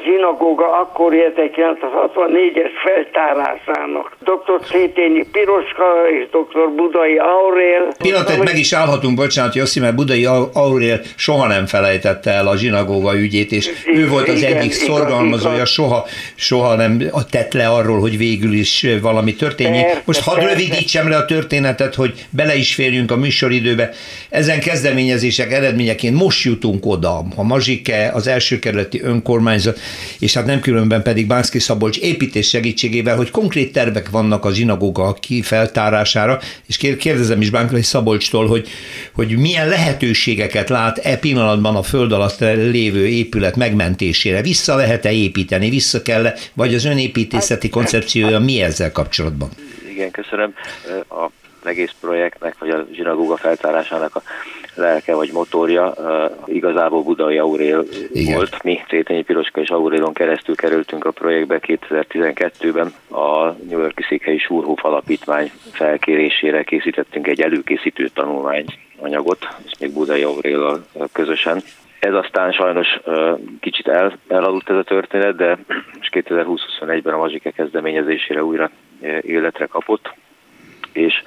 zsinagóga akkori 1964-es feltárásának. Dr. Szétényi Piroska és dr. Budai Aurél. Pillanatot meg is állhatunk, bocsánat, Jossi, mert Budai Aurél soha nem felejtette el a zsinagóga ügyét, és igen, ő volt az igen, egyik szorgalmazója, soha, soha nem tett le arról, hogy végül is valami történjen. Most hadd rövidítsem le a történetet, hogy bele is férjünk a műsoridőbe. Ezen kezdeményezések eredményeként most jutunk oda. A Mazsike, az első kerületi önkormányzat építészet, és hát nem különben pedig Bánszki Szabolcs építés segítségével, hogy konkrét tervek vannak a zsinagóga kifeltárására, és kérdezem is Bánszki Szabolcstól, hogy, hogy milyen lehetőségeket lát e pillanatban a föld alatt lévő épület megmentésére. Vissza lehet-e építeni, vissza kell vagy az önépítészeti koncepciója mi ezzel kapcsolatban? Igen, köszönöm. A egész projektnek, vagy a zsinagóga feltárásának a lelke vagy motorja igazából Budai Aurél Igen. volt. Mi Cétenyi Piroska és Aurélon keresztül kerültünk a projektbe 2012-ben. A New Yorki Székhelyi Súrhóf Alapítvány felkérésére készítettünk egy előkészítő tanulmányanyagot, és még Budai Aurél közösen. Ez aztán sajnos kicsit el, elaludt ez a történet, de most 2020-21-ben a Mazsike kezdeményezésére újra életre kapott, és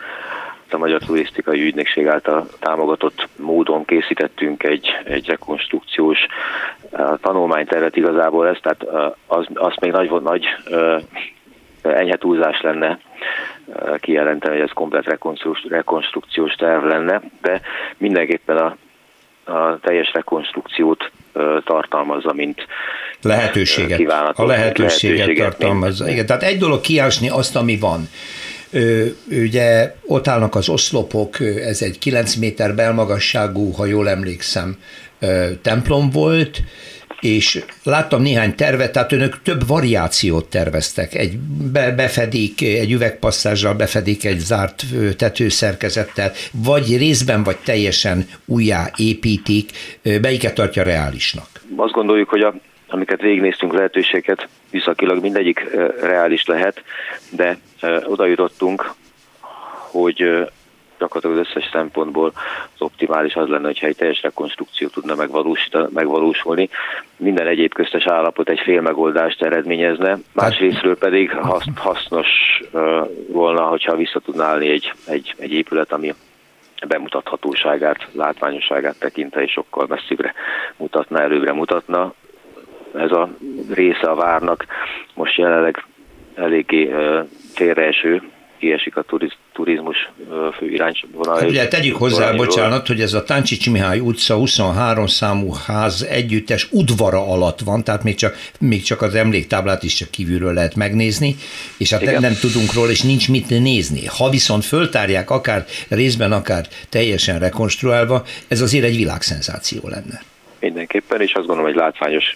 a Magyar Turisztikai Ügynökség által támogatott módon készítettünk egy, egy rekonstrukciós tanulmánytervet igazából ezt, tehát az, az még nagy, nagy enyhe túlzás lenne kijelenteni, hogy ez komplet rekonstrukciós terv lenne, de mindenképpen a, a teljes rekonstrukciót tartalmazza, mint lehetőséget. A lehetőséget, lehetőséget tartalmazza. Igen, tehát egy dolog kiásni azt, ami van. Ugye ott állnak az oszlopok, ez egy 9 méter belmagasságú, ha jól emlékszem, templom volt, és láttam néhány tervet, tehát önök több variációt terveztek. Egy be, befedik, egy üvegpasszázsal befedik egy zárt tetőszerkezettel, vagy részben, vagy teljesen újjá építik. Melyiket tartja reálisnak? Azt gondoljuk, hogy a amiket végignéztünk lehetőséget, visszakilag mindegyik reális lehet, de oda jutottunk, hogy gyakorlatilag összes szempontból az optimális az lenne, hogyha egy teljes rekonstrukció tudna megvalósulni. Minden egyéb köztes állapot egy fél megoldást eredményezne, másrésztről pedig hasznos volna, hogyha vissza tudná állni egy, egy, egy épület, ami bemutathatóságát, látványosságát tekintve és sokkal messzibbre mutatna, előbbre mutatna ez a része a várnak most jelenleg eléggé félreeső, kiesik a turiz, turizmus fő irányvonal. Hát ugye tegyük hozzá, bocsánat, hogy ez a Táncsics Mihály utca 23 számú ház együttes udvara alatt van, tehát még csak, még csak az emléktáblát is csak kívülről lehet megnézni, és hát nem, nem tudunk róla, és nincs mit nézni. Ha viszont föltárják akár részben, akár teljesen rekonstruálva, ez azért egy világszenzáció lenne. Mindenképpen, és azt gondolom, hogy látványos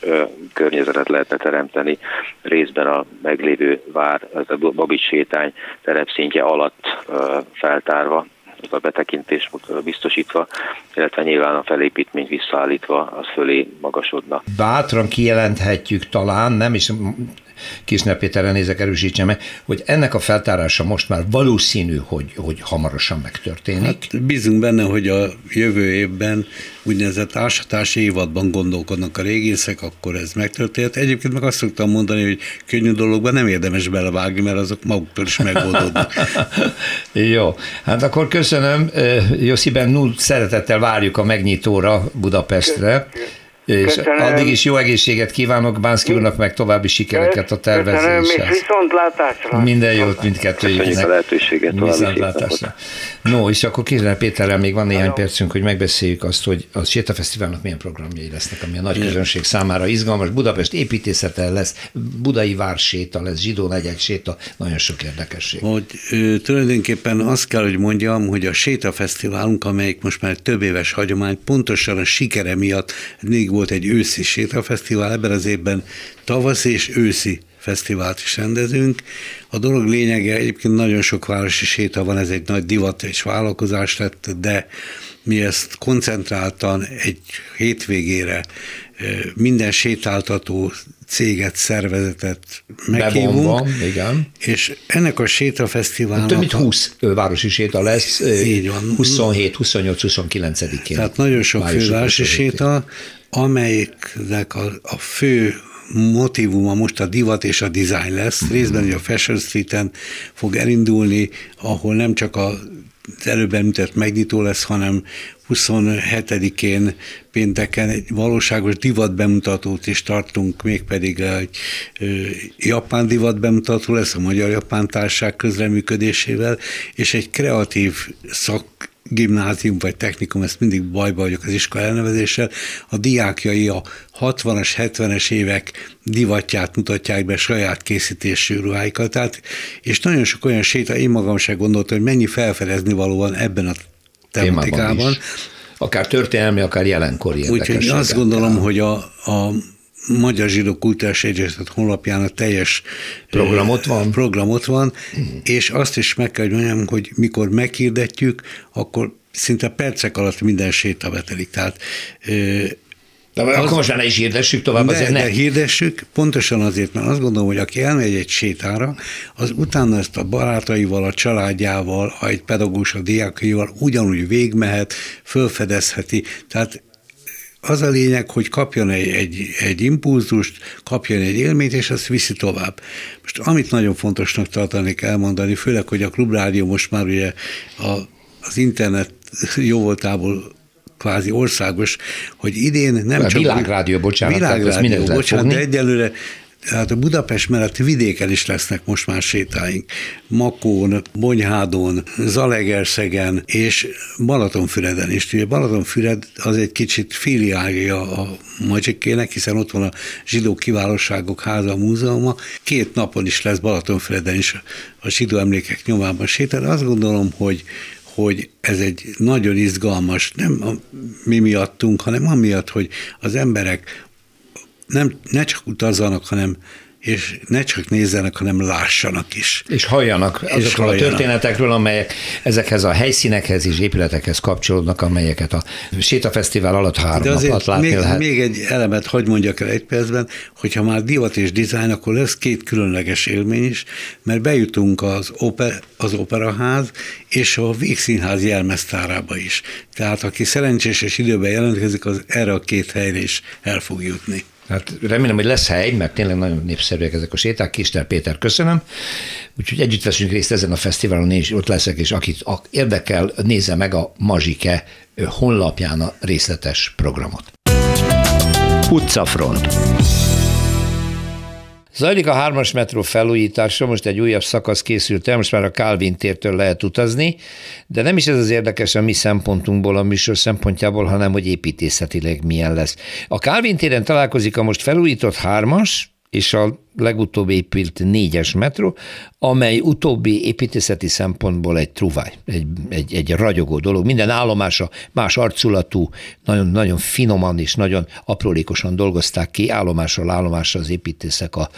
környezetet lehetne teremteni részben a meglévő vár, ez a Babics sétány terepszintje alatt feltárva, a betekintést biztosítva, illetve nyilván a felépítmény visszaállítva, az fölé magasodna. Bátran kijelenthetjük talán, nem is Kisner Péterre nézek, erősítse meg, hogy ennek a feltárása most már valószínű, hogy, hogy hamarosan megtörténik. Hát bízunk benne, hogy a jövő évben úgynevezett ásatási évadban gondolkodnak a régészek, akkor ez megtörtént. Egyébként meg azt szoktam mondani, hogy könnyű dologban nem érdemes belevágni, mert azok maguktól is megoldódnak. [laughs] Jó, hát akkor köszönöm. Josziben null szeretettel várjuk a megnyitóra Budapestre. Köszönöm. És Köszönöm. addig is jó egészséget kívánok Bánszki úrnak, meg további sikereket a tervezéshez. Köszönöm, és viszontlátásra. Minden jót mindkettőjüknek. Köszönjük a lehetőséget. Viszontlátásra. No, és akkor Kézler Péterrel még van néhány percünk, hogy megbeszéljük azt, hogy a Séta Fesztiválnak milyen programjai lesznek, ami a nagy közönség számára izgalmas. Budapest építészete lesz, Budai Várséta lesz, Zsidó Negyek séta, nagyon sok érdekesség. Hogy tulajdonképpen azt kell, hogy mondjam, hogy a Séta Fesztiválunk, amelyik most már több éves hagyomány, pontosan a sikere miatt még volt egy őszi sétafesztivál, ebben az évben tavasz és őszi fesztivált is rendezünk. A dolog lényege egyébként nagyon sok városi séta van, ez egy nagy divat és vállalkozás lett, de mi ezt koncentráltan egy hétvégére minden sétáltató céget, szervezetet meghívunk. igen. És ennek a sétafesztiválnak... Több mint 20 városi séta lesz. Így van. 27, 28, 29-én. Tehát nagyon sok fővárosi séta, amelyiknek a, a fő motivuma most a divat és a design lesz. Részben, hogy a Fashion Street-en fog elindulni, ahol nem csak a az előbb említett megnyitó lesz, hanem 27-én pénteken egy valóságos divat bemutatót is tartunk, mégpedig egy japán divat bemutató lesz a Magyar Japán Társág közreműködésével, és egy kreatív szak gimnázium vagy technikum, ezt mindig bajba vagyok az iskola elnevezéssel, a diákjai a 60-as, 70-es évek divatját mutatják be saját készítésű ruháikat, tehát, és nagyon sok olyan séta, én magam sem gondoltam, hogy mennyi felfedezni való van ebben a tematikában. Akár történelmi, akár jelenkori Úgyhogy azt gondolom, hogy a, a Magyar Zsidó Kultúrás Egyesület honlapján a teljes programot van, programot van és azt is meg kell, hogy mondjam, hogy mikor meghirdetjük, akkor szinte percek alatt minden séta betelik. Tehát de az, akkor most ne is hirdessük tovább, de, azért ne. De hirdessük, pontosan azért, mert azt gondolom, hogy aki elmegy egy sétára, az utána ezt a barátaival, a családjával, ha egy pedagógus a diákaival ugyanúgy végmehet, fölfedezheti. Tehát az a lényeg, hogy kapjon egy, egy, egy impulzust, kapjon egy élményt, és azt viszi tovább. Most amit nagyon fontosnak tartanék elmondani, főleg, hogy a klubrádió most már ugye a, az internet jó voltából kvázi országos, hogy idén nem a csak... Világrádió, bocsánat. Világrádió, bocsánat, de egyelőre hát a Budapest mellett vidéken is lesznek most már sétáink. Makón, Bonyhádon, Zalegerszegen és Balatonfüreden is. Ugye Balatonfüred az egy kicsit filiálja a Magyarkének, hiszen ott van a Zsidó Kiválóságok Háza, a múzeuma. Két napon is lesz Balatonfüreden is a zsidó emlékek nyomában sétál. Azt gondolom, hogy hogy ez egy nagyon izgalmas, nem a mi miattunk, hanem amiatt, hogy az emberek nem, ne csak utazzanak, hanem és ne csak nézzenek, hanem lássanak is. És halljanak és azokról halljanak. a történetekről, amelyek ezekhez a helyszínekhez és épületekhez kapcsolódnak, amelyeket a Sétafesztivál alatt három De azért nap látni még, lehet. még egy elemet hagy mondjak el egy percben, hogyha már divat és dizájn, akkor lesz két különleges élmény is, mert bejutunk az, oper, az operaház és a Végszínház jelmeztárába is. Tehát aki szerencsés és időben jelentkezik, az erre a két helyre is el fog jutni. Hát remélem, hogy lesz hely, mert tényleg nagyon népszerűek ezek a séták. Kister Péter, köszönöm. Úgyhogy együtt veszünk részt ezen a fesztiválon, én is ott leszek, és akit érdekel, nézze meg a Mazsike honlapján a részletes programot. Utcafront. Zajlik a hármas metró felújítása, most egy újabb szakasz készült el, most már a Calvin tértől lehet utazni, de nem is ez az érdekes a mi szempontunkból, a műsor szempontjából, hanem hogy építészetileg milyen lesz. A Calvin téren találkozik a most felújított hármas, és a legutóbb épült négyes metró, amely utóbbi építészeti szempontból egy truváj, egy, egy, egy ragyogó dolog. Minden állomása más arculatú, nagyon, nagyon finoman és nagyon aprólékosan dolgozták ki állomásról állomásra az építészek a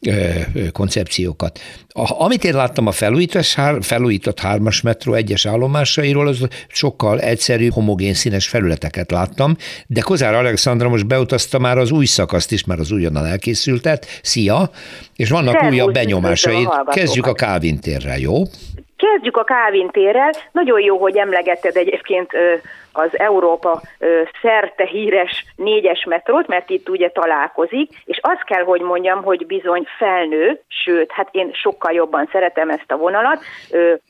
ö, ö, koncepciókat. A, amit én láttam a felújítás, felújított hármas metró egyes állomásairól, az sokkal egyszerű, homogén színes felületeket láttam, de Kozár Alexandra most beutazta már az új szakaszt is, mert az újonnan elkészültet. Szia! és vannak Szervusz, újabb benyomásai. Kezdjük a Kávin térrel, jó? Kezdjük a Kávin térrel. Nagyon jó, hogy emlegetted egyébként az Európa szerte híres négyes metrót, mert itt ugye találkozik, és azt kell, hogy mondjam, hogy bizony felnő, sőt, hát én sokkal jobban szeretem ezt a vonalat,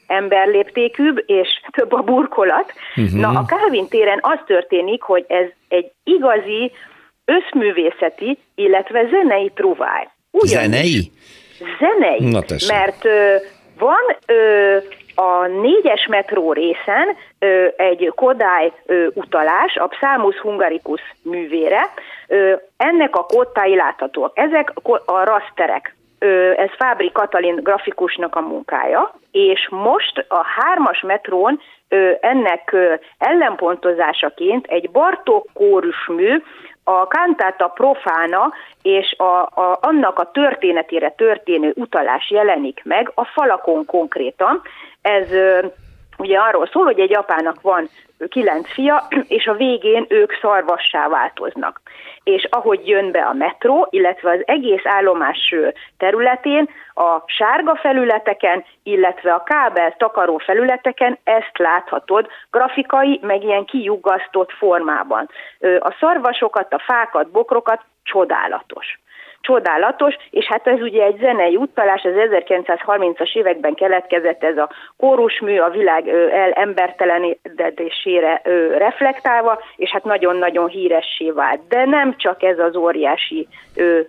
emberléptékűbb, és több a burkolat. Uh-huh. Na, a Kávin téren az történik, hogy ez egy igazi összművészeti, illetve zenei truváj. Ugyanis, zenei? Zenei, Na mert ö, van ö, a négyes metró részen ö, egy Kodály ö, utalás, a Psalmus Hungaricus művére. Ö, ennek a kottái láthatóak. Ezek a raszterek. Ö, ez Fábri Katalin grafikusnak a munkája, és most a hármas metrón ö, ennek ö, ellenpontozásaként egy Bartók kórusmű, a cantata profána és a, a, annak a történetére történő utalás jelenik meg a falakon konkrétan. Ez ugye arról szól, hogy egy apának van kilenc fia, és a végén ők szarvassá változnak. És ahogy jön be a metró, illetve az egész állomás területén, a sárga felületeken, illetve a kábel takaró felületeken ezt láthatod grafikai, meg ilyen kiuggasztott formában. A szarvasokat, a fákat, bokrokat csodálatos. Csodálatos, és hát ez ugye egy zenei utalás, az 1930-as években keletkezett ez a kórusmű a világ el embertelenedésére reflektálva, és hát nagyon-nagyon híressé vált. De nem csak ez az óriási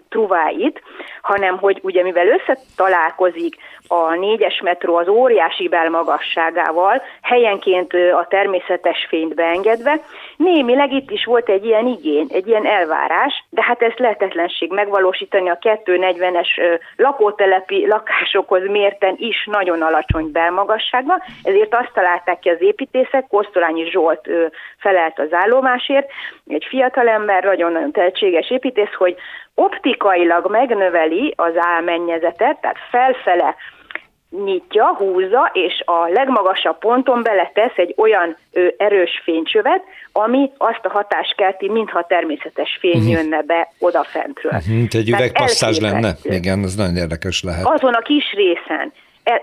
truváit, hanem hogy ugye mivel összetalálkozik a négyes metró az óriási belmagasságával, helyenként a természetes fényt beengedve. Némileg itt is volt egy ilyen igény, egy ilyen elvárás, de hát ezt lehetetlenség megvalósítani a 240-es lakótelepi lakásokhoz mérten is nagyon alacsony belmagasságban, ezért azt találták ki az építészek, Kosztolányi Zsolt felelt az állomásért, egy fiatalember, nagyon-nagyon tehetséges építész, hogy optikailag megnöveli az álmennyezetet, tehát felfele nyitja, húzza, és a legmagasabb ponton beletesz egy olyan ö, erős fénycsövet, ami azt a hatást kelti, mintha természetes fény uh-huh. jönne be odafentről. Uh-huh, egy üvegpasszázs lenne? Igen, ez nagyon érdekes lehet. Azon a kis részen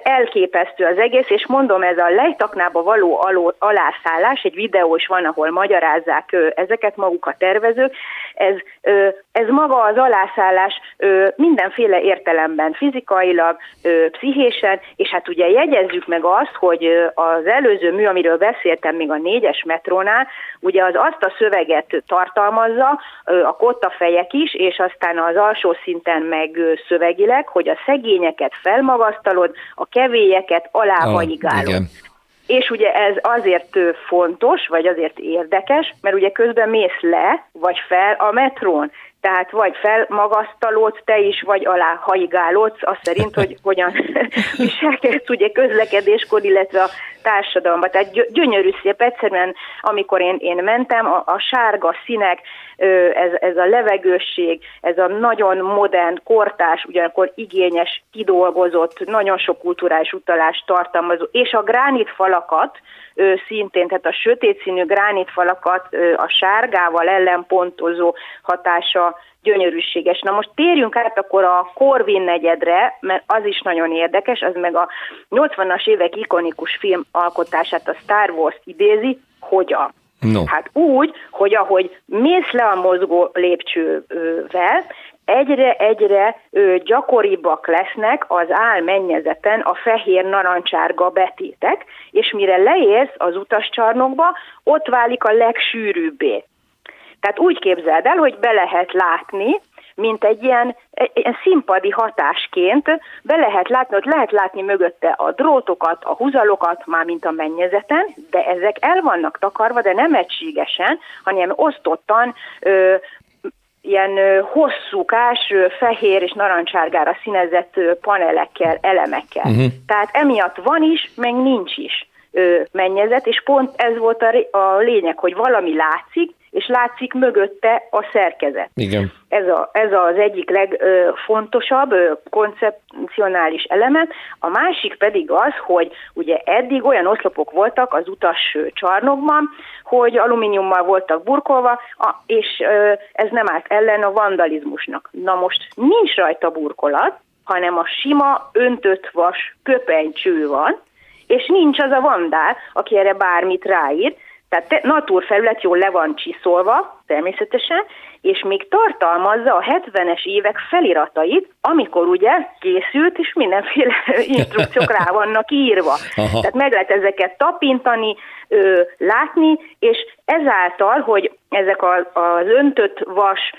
elképesztő az egész, és mondom, ez a lejtaknába való aló, alászállás, egy videó is van, ahol magyarázzák ezeket maguk a tervezők, ez, ez maga az alászállás mindenféle értelemben, fizikailag, pszichésen, és hát ugye jegyezzük meg azt, hogy az előző mű, amiről beszéltem még a négyes metrónál, ugye az azt a szöveget tartalmazza, a kottafejek is, és aztán az alsó szinten meg szövegileg, hogy a szegényeket felmagasztalod, a kevélyeket aláhaigálod. Ah, és ugye ez azért fontos, vagy azért érdekes, mert ugye közben mész le, vagy fel a metrón. Tehát vagy felmagasztalódsz te is, vagy alá haigálódsz, azt szerint, hogy hogyan [laughs] viselkedsz ugye közlekedéskor, illetve a társadalomban. Tehát gyönyörű szép, egyszerűen amikor én, én mentem, a, a sárga színek, ez, ez a levegősség, ez a nagyon modern, kortás, ugyanakkor igényes, kidolgozott, nagyon sok kulturális utalást tartalmazó, és a gránit falakat, szintén, tehát a sötét színű gránitfalakat a sárgával ellenpontozó hatása gyönyörűséges. Na most térjünk át akkor a Corvin negyedre, mert az is nagyon érdekes, az meg a 80-as évek ikonikus film alkotását, a Star Wars idézi, hogyan? No. Hát úgy, hogy ahogy mész le a mozgó lépcsővel, egyre-egyre gyakoribbak lesznek az álmennyezeten a fehér-narancsárga betétek, és mire leérsz az utascsarnokba, ott válik a legsűrűbbé. Tehát úgy képzeld el, hogy be lehet látni, mint egy ilyen, egy ilyen színpadi hatásként be lehet látni, ott lehet látni mögötte a drótokat, a húzalokat, már mint a mennyezeten, de ezek el vannak takarva, de nem egységesen, hanem osztottan ö, ilyen hosszúkás, fehér és narancsárgára színezett panelekkel, elemekkel. Uh-huh. Tehát emiatt van is, meg nincs is mennyezet, és pont ez volt a, a lényeg, hogy valami látszik, és látszik mögötte a szerkezet. Igen. Ez, a, ez az egyik legfontosabb koncepcionális elemet. A másik pedig az, hogy ugye eddig olyan oszlopok voltak az utas csarnokban, hogy alumíniummal voltak burkolva, és ez nem állt ellen a vandalizmusnak. Na most nincs rajta burkolat, hanem a sima öntött vas köpenycső van, és nincs az a vandál, aki erre bármit ráír, tehát naturfelület jól le van csiszolva, természetesen, és még tartalmazza a 70-es évek feliratait, amikor ugye készült, és mindenféle [laughs] instrukciók rá vannak írva. Aha. Tehát meg lehet ezeket tapintani, ö, látni, és ezáltal, hogy ezek az öntött vas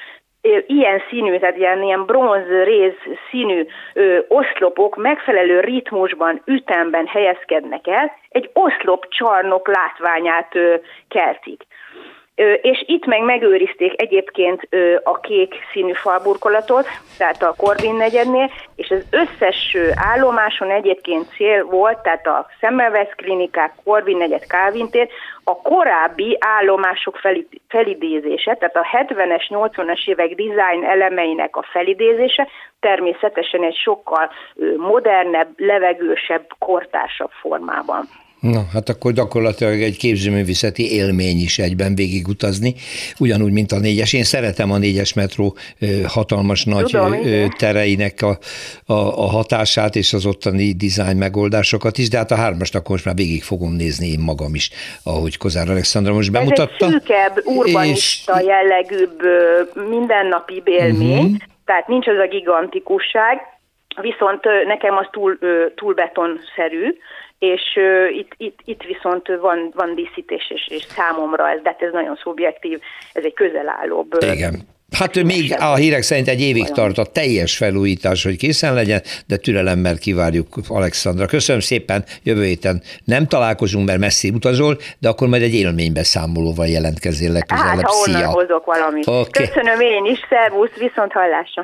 ilyen színű, tehát ilyen, ilyen bronz réz színű ö, oszlopok megfelelő ritmusban, ütemben helyezkednek el, egy oszlop csarnok látványát ö, keltik és itt meg megőrizték egyébként a kék színű falburkolatot, tehát a Korvin negyednél, és az összes állomáson egyébként cél volt, tehát a Semmelweis klinikák, Korvin negyed, Calvin tér, a korábbi állomások felidézése, tehát a 70-es, 80-as évek design elemeinek a felidézése, természetesen egy sokkal modernebb, levegősebb, kortársabb formában. Na, hát akkor gyakorlatilag egy képzőművészeti élmény is egyben végigutazni, ugyanúgy, mint a négyes. Én szeretem a négyes metró hatalmas nagy Tudom, tereinek a, a, a hatását és az ottani dizájn megoldásokat is, de hát a hármast akkor most már végig fogom nézni én magam is, ahogy Kozár Alexandra most bemutatta. Ez egy szűkebb, urbanista és... jellegűbb, mindennapi élmény, uh-huh Tehát nincs az a gigantikusság, viszont nekem az túl, túl betonszerű, és uh, itt, itt, itt viszont van, van díszítés, és, és számomra ez, de hát ez nagyon szubjektív, ez egy közelállóbb. Igen. Hát még a hírek szerint egy évig tart a teljes felújítás, hogy készen legyen, de türelemmel kivárjuk Alexandra. Köszönöm szépen, jövő héten nem találkozunk, mert messzi utazol, de akkor majd egy élménybeszámolóval jelentkezzél legközelebb. Hát, ha onnan Szia. hozok valamit. Okay. Köszönöm én is, szervusz, viszont hallásra.